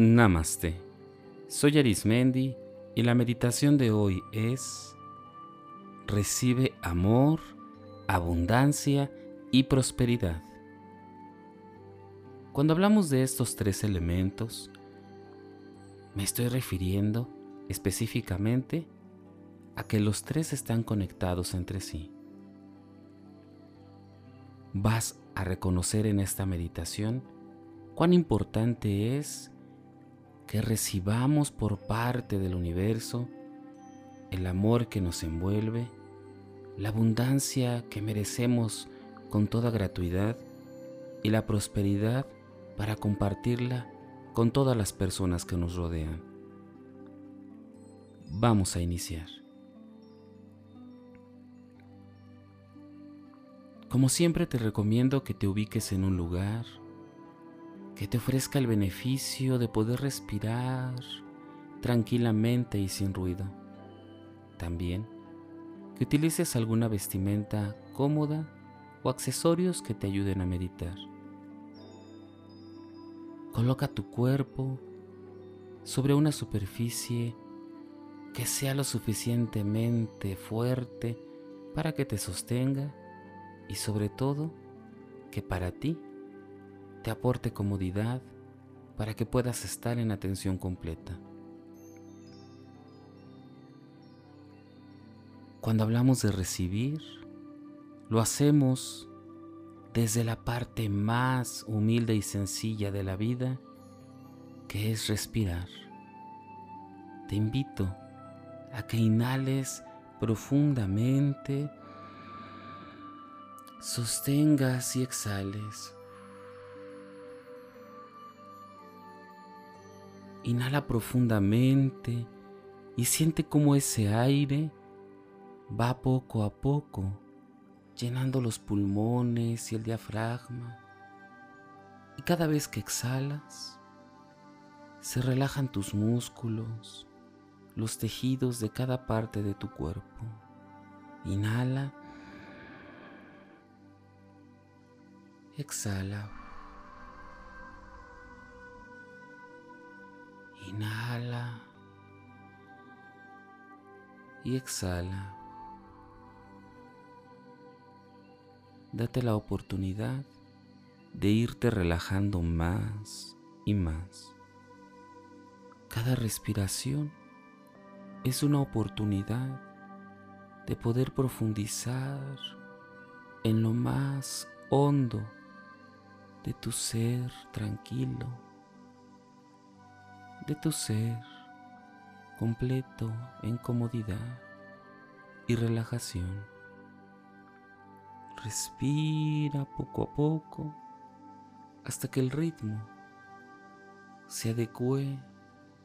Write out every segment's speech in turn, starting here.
Namaste. Soy Arismendi y la meditación de hoy es Recibe amor, abundancia y prosperidad. Cuando hablamos de estos tres elementos, me estoy refiriendo específicamente a que los tres están conectados entre sí. Vas a reconocer en esta meditación cuán importante es que recibamos por parte del universo el amor que nos envuelve, la abundancia que merecemos con toda gratuidad y la prosperidad para compartirla con todas las personas que nos rodean. Vamos a iniciar. Como siempre te recomiendo que te ubiques en un lugar que te ofrezca el beneficio de poder respirar tranquilamente y sin ruido. También que utilices alguna vestimenta cómoda o accesorios que te ayuden a meditar. Coloca tu cuerpo sobre una superficie que sea lo suficientemente fuerte para que te sostenga y sobre todo que para ti te aporte comodidad para que puedas estar en atención completa. Cuando hablamos de recibir, lo hacemos desde la parte más humilde y sencilla de la vida, que es respirar. Te invito a que inhales profundamente, sostengas y exhales. Inhala profundamente y siente cómo ese aire va poco a poco llenando los pulmones y el diafragma. Y cada vez que exhalas, se relajan tus músculos, los tejidos de cada parte de tu cuerpo. Inhala. Exhala. Inhala y exhala. Date la oportunidad de irte relajando más y más. Cada respiración es una oportunidad de poder profundizar en lo más hondo de tu ser tranquilo de tu ser completo en comodidad y relajación. Respira poco a poco hasta que el ritmo se adecue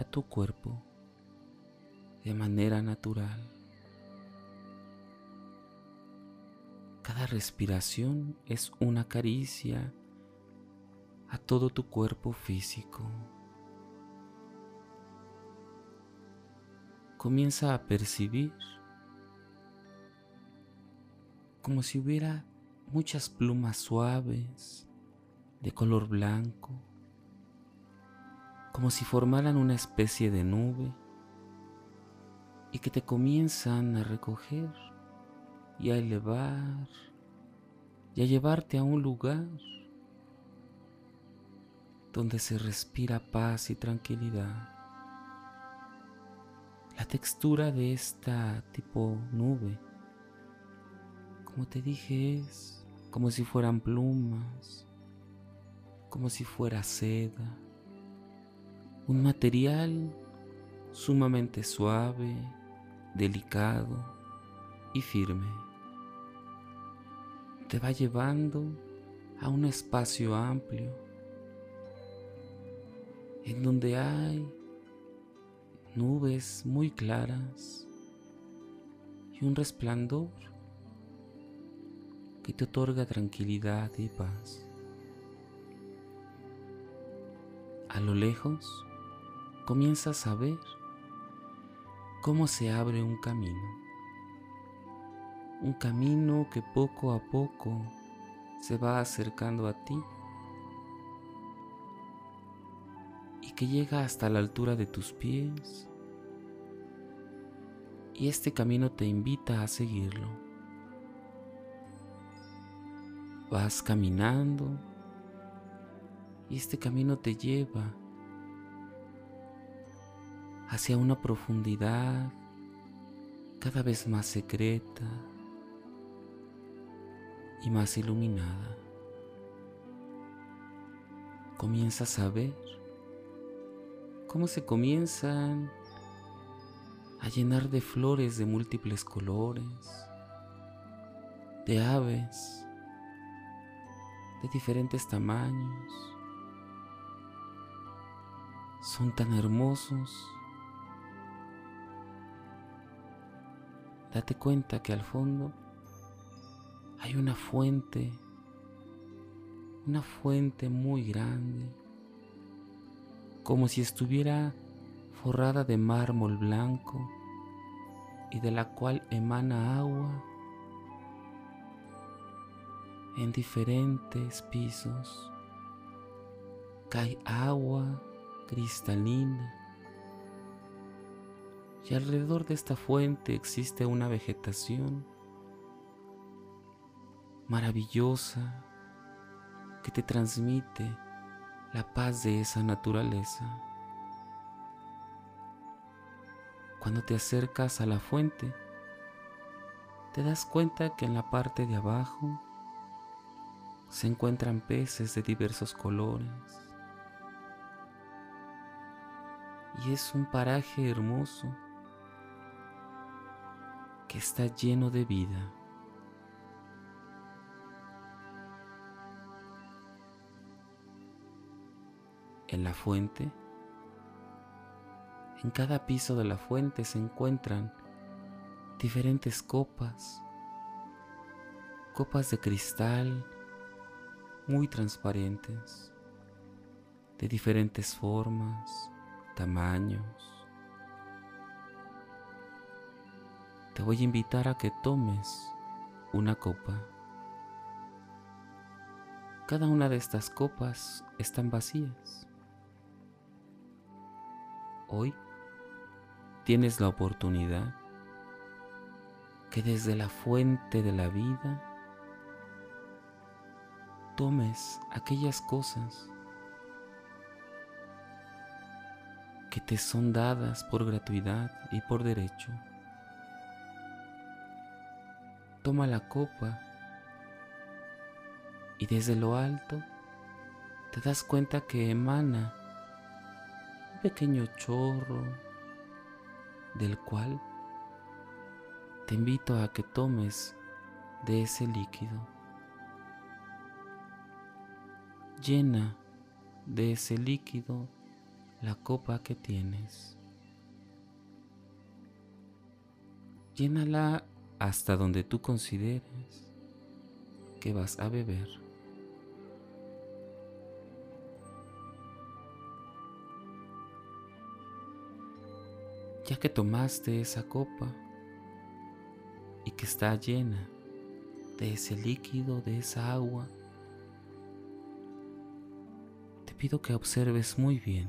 a tu cuerpo de manera natural. Cada respiración es una caricia a todo tu cuerpo físico. Comienza a percibir como si hubiera muchas plumas suaves de color blanco, como si formaran una especie de nube y que te comienzan a recoger y a elevar y a llevarte a un lugar donde se respira paz y tranquilidad. La textura de esta tipo nube, como te dije, es como si fueran plumas, como si fuera seda, un material sumamente suave, delicado y firme. Te va llevando a un espacio amplio en donde hay nubes muy claras y un resplandor que te otorga tranquilidad y paz. A lo lejos comienzas a ver cómo se abre un camino, un camino que poco a poco se va acercando a ti y que llega hasta la altura de tus pies. Y este camino te invita a seguirlo. Vas caminando y este camino te lleva hacia una profundidad cada vez más secreta y más iluminada. Comienzas a ver cómo se comienzan a llenar de flores de múltiples colores, de aves de diferentes tamaños. Son tan hermosos date cuenta que al fondo hay una fuente, una fuente muy grande, como si estuviera forrada de mármol blanco y de la cual emana agua en diferentes pisos. Cae agua cristalina y alrededor de esta fuente existe una vegetación maravillosa que te transmite la paz de esa naturaleza. Cuando te acercas a la fuente, te das cuenta que en la parte de abajo se encuentran peces de diversos colores. Y es un paraje hermoso que está lleno de vida. En la fuente, en cada piso de la fuente se encuentran diferentes copas, copas de cristal muy transparentes, de diferentes formas, tamaños. te voy a invitar a que tomes una copa. Cada una de estas copas están vacías. Hoy tienes la oportunidad que desde la fuente de la vida tomes aquellas cosas que te son dadas por gratuidad y por derecho. Toma la copa y desde lo alto te das cuenta que emana un pequeño chorro del cual te invito a que tomes de ese líquido. Llena de ese líquido la copa que tienes. Llénala hasta donde tú consideres que vas a beber. Ya que tomaste esa copa y que está llena de ese líquido, de esa agua, te pido que observes muy bien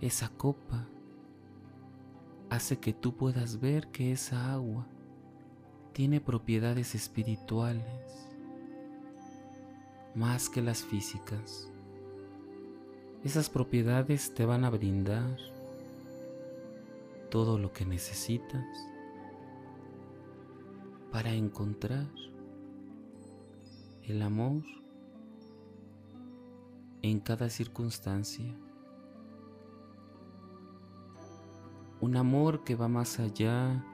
esa copa hace que tú puedas ver que esa agua tiene propiedades espirituales más que las físicas. Esas propiedades te van a brindar todo lo que necesitas para encontrar el amor en cada circunstancia. un amor que va más allá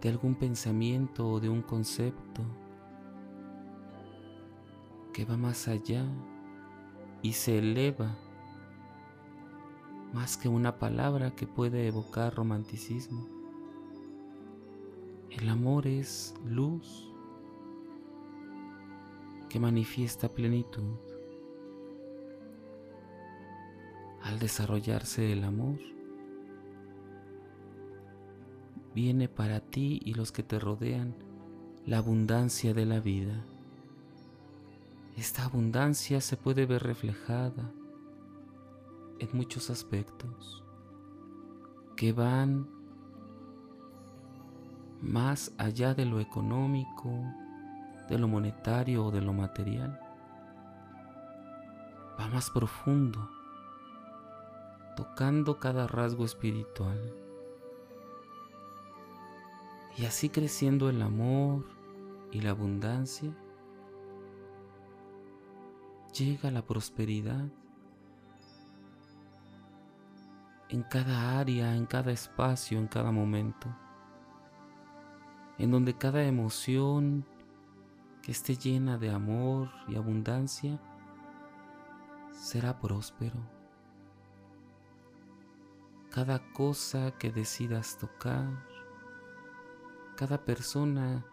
de algún pensamiento o de un concepto, que va más allá y se eleva más que una palabra que puede evocar romanticismo. El amor es luz que manifiesta plenitud. Al desarrollarse el amor, viene para ti y los que te rodean la abundancia de la vida. Esta abundancia se puede ver reflejada en muchos aspectos que van más allá de lo económico, de lo monetario o de lo material. Va más profundo, tocando cada rasgo espiritual. Y así creciendo el amor y la abundancia, llega la prosperidad en cada área, en cada espacio, en cada momento, en donde cada emoción que esté llena de amor y abundancia será próspero. Cada cosa que decidas tocar, cada persona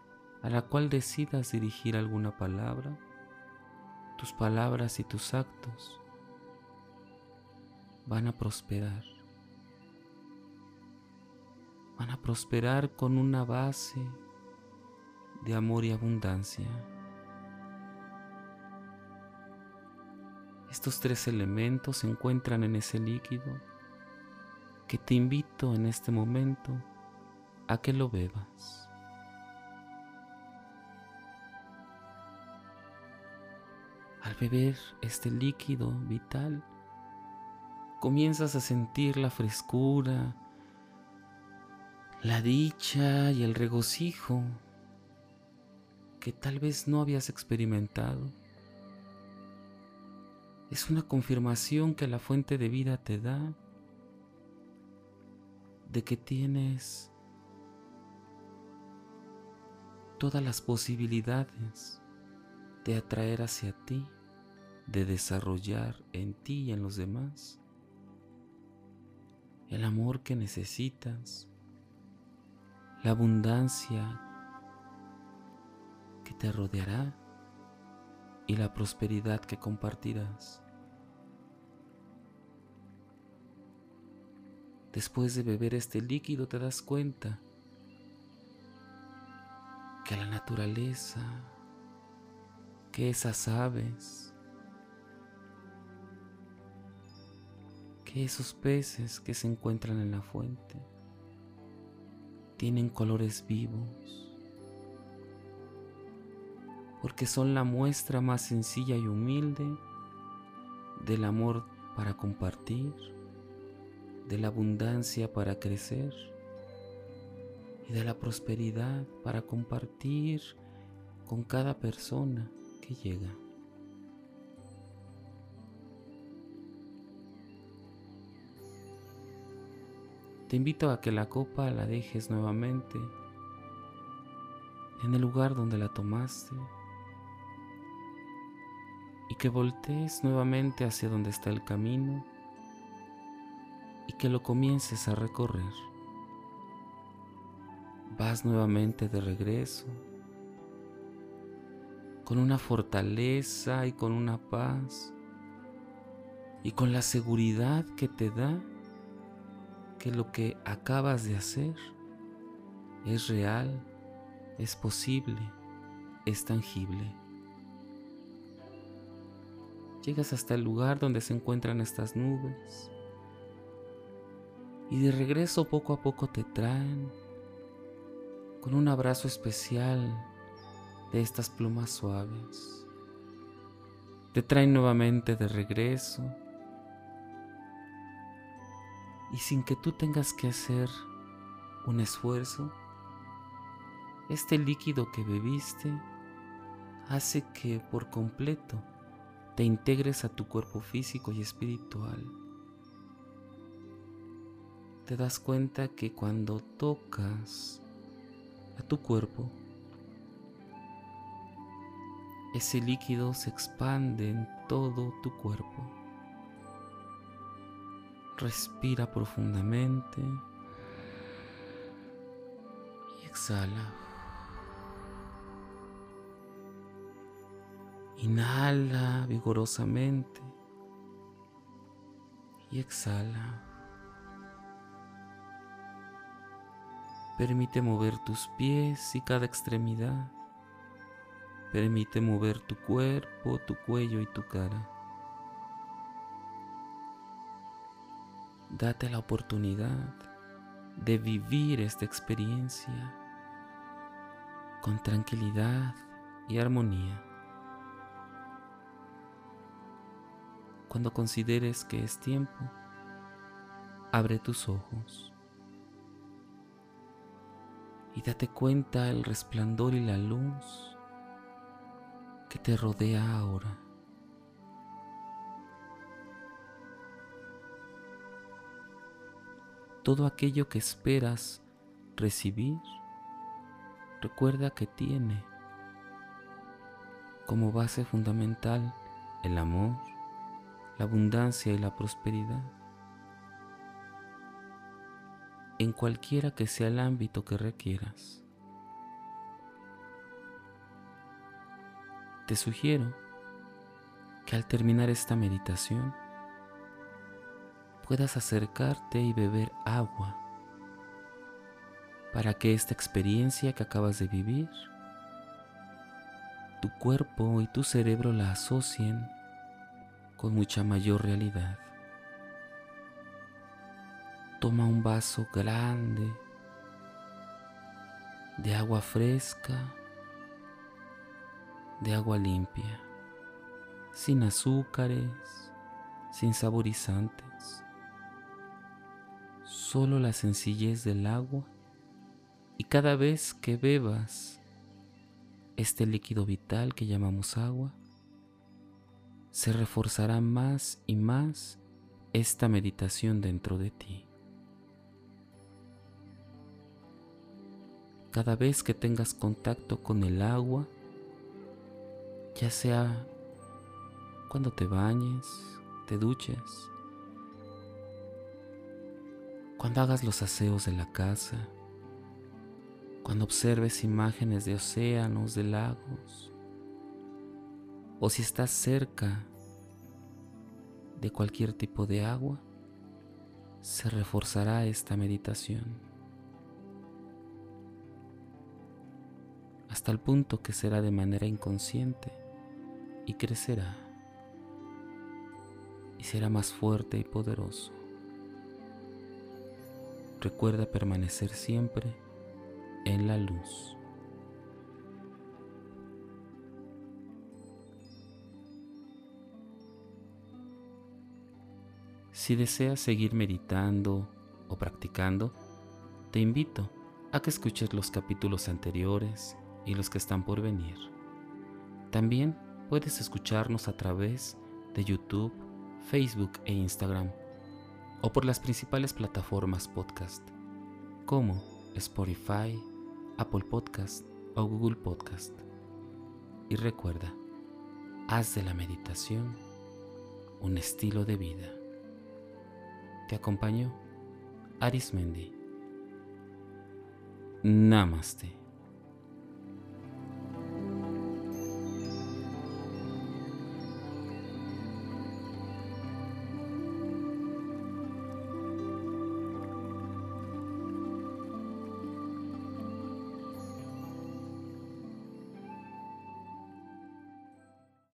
a la cual decidas dirigir alguna palabra, tus palabras y tus actos van a prosperar. Van a prosperar con una base de amor y abundancia. Estos tres elementos se encuentran en ese líquido que te invito en este momento a que lo bebas. Al beber este líquido vital, comienzas a sentir la frescura, la dicha y el regocijo que tal vez no habías experimentado. Es una confirmación que la fuente de vida te da de que tienes todas las posibilidades de atraer hacia ti, de desarrollar en ti y en los demás el amor que necesitas, la abundancia que te rodeará y la prosperidad que compartirás. Después de beber este líquido te das cuenta que la naturaleza, que esas aves, que esos peces que se encuentran en la fuente tienen colores vivos, porque son la muestra más sencilla y humilde del amor para compartir, de la abundancia para crecer y de la prosperidad para compartir con cada persona llega. Te invito a que la copa la dejes nuevamente en el lugar donde la tomaste y que voltees nuevamente hacia donde está el camino y que lo comiences a recorrer. Vas nuevamente de regreso con una fortaleza y con una paz y con la seguridad que te da que lo que acabas de hacer es real, es posible, es tangible. Llegas hasta el lugar donde se encuentran estas nubes y de regreso poco a poco te traen con un abrazo especial de estas plumas suaves. Te traen nuevamente de regreso y sin que tú tengas que hacer un esfuerzo, este líquido que bebiste hace que por completo te integres a tu cuerpo físico y espiritual. Te das cuenta que cuando tocas a tu cuerpo, ese líquido se expande en todo tu cuerpo. Respira profundamente y exhala. Inhala vigorosamente y exhala. Permite mover tus pies y cada extremidad Permite mover tu cuerpo, tu cuello y tu cara. Date la oportunidad de vivir esta experiencia con tranquilidad y armonía. Cuando consideres que es tiempo, abre tus ojos y date cuenta el resplandor y la luz que te rodea ahora. Todo aquello que esperas recibir, recuerda que tiene como base fundamental el amor, la abundancia y la prosperidad. En cualquiera que sea el ámbito que requieras. Te sugiero que al terminar esta meditación puedas acercarte y beber agua para que esta experiencia que acabas de vivir, tu cuerpo y tu cerebro la asocien con mucha mayor realidad. Toma un vaso grande de agua fresca de agua limpia, sin azúcares, sin saborizantes, solo la sencillez del agua y cada vez que bebas este líquido vital que llamamos agua, se reforzará más y más esta meditación dentro de ti. Cada vez que tengas contacto con el agua, ya sea cuando te bañes, te duches, cuando hagas los aseos de la casa, cuando observes imágenes de océanos, de lagos, o si estás cerca de cualquier tipo de agua, se reforzará esta meditación. hasta el punto que será de manera inconsciente y crecerá y será más fuerte y poderoso. Recuerda permanecer siempre en la luz. Si deseas seguir meditando o practicando, te invito a que escuches los capítulos anteriores y los que están por venir. También puedes escucharnos a través de YouTube, Facebook e Instagram o por las principales plataformas podcast como Spotify, Apple Podcast o Google Podcast. Y recuerda, haz de la meditación un estilo de vida. Te acompaño Arismendi. Namaste.